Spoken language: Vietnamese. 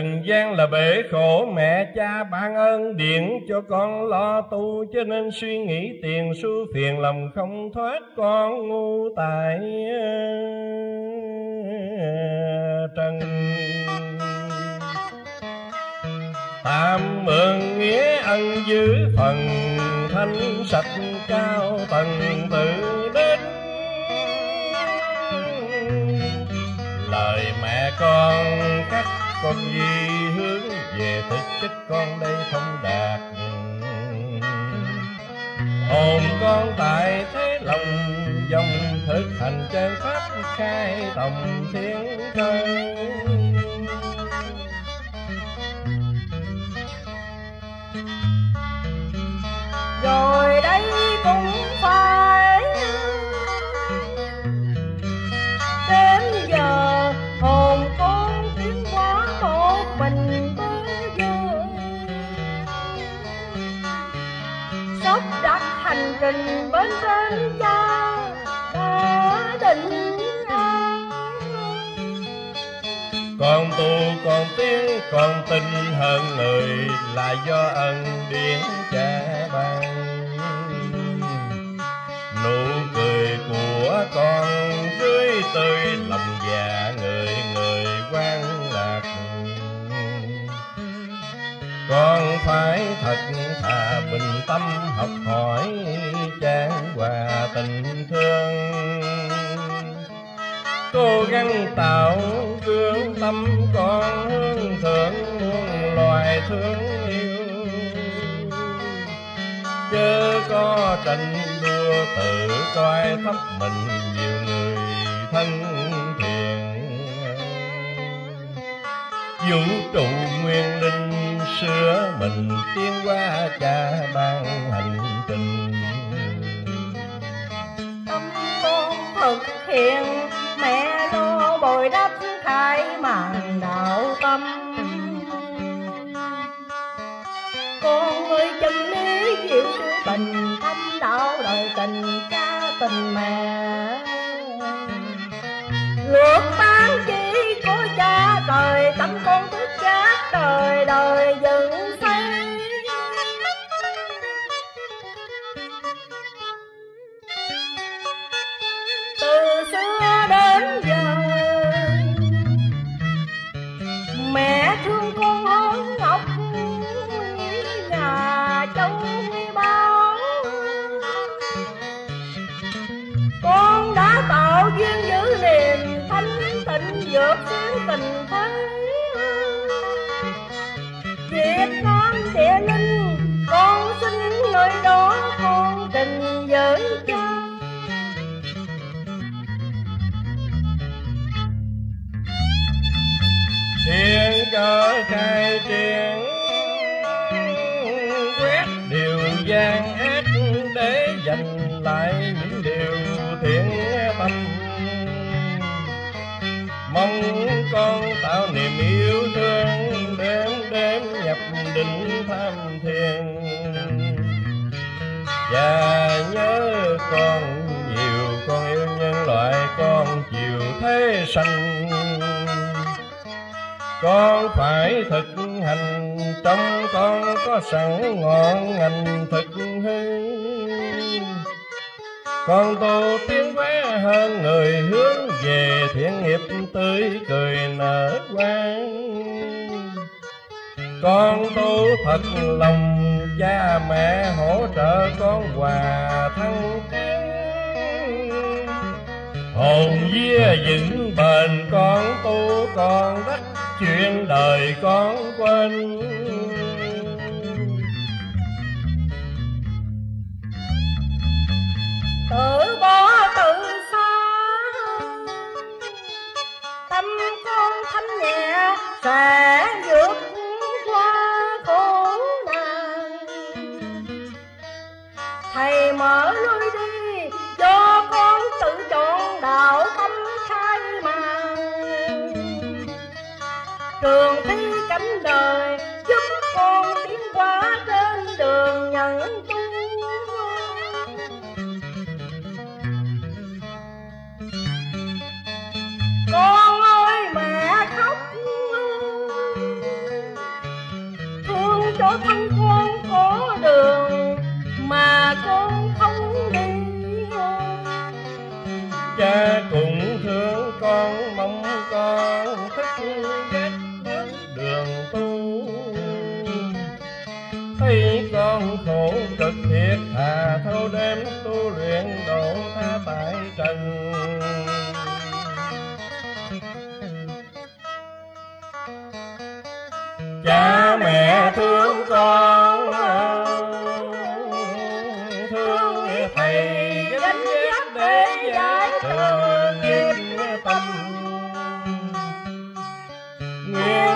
Trần gian là bể khổ, Mẹ cha ban ơn. Điện cho con lo tu Cho nên suy nghĩ tiền xu phiền, lòng không thoát Con ngu tại trần. Tạm mượn nghĩa ân giữ phần Thanh sạch cao tầng tự đến. Lời mẹ con khắc con gì hướng về thực chất con đây không đạt hồn con tại thế lòng, dòng thực hành chân pháp khai tổng thiên thân sắp đặt hành trình bên trên cha đã định an con tu con tiến con tin hơn người là do ân điển cha ban. Nụ cười của con dưới tươi, lòng già người người con phải thật thà bình tâm học hỏi trang hòa tình thương. Cố gắng tạo gương tâm con hướng thượng muôn loài thương yêu. Chớ có tranh đua tự coi thấp mình nhiều người thân thiện. Vũ trụ nguyên linh sửa mình tiến qua cha mang hành trình. Tâm con thực hiện, mẹ lo bồi đắp khai màn đạo tâm. Con ơi chân lý diệu tình thâm đạo đời tình cha tình mẹ. Luật ban chỉ của cha trời tâm con tịnh vượt tình thân Việt Nam địa linh, con xin nơi đó con tình với cha thiên cơ khai triển cha nhớ con nhiều, con yêu nhân loại, con chiều thế sanh. Con phải thực hành, trong con có sẵn ngọn ngành thực hư. Con tu tiến hóa hơn người, hướng về thiện nghiệp tươi cười nở quang con tu thật lòng cha mẹ hỗ trợ con hòa thăng hồn vía vững bền con tu con đắc chuyện đời con quên. trường thi cánh đời, giúp con tiến qua trên đường nhận tu. Con ơi, mẹ khóc. Thương cho thân con có đường mà con không đi. Cha cùng Yeah.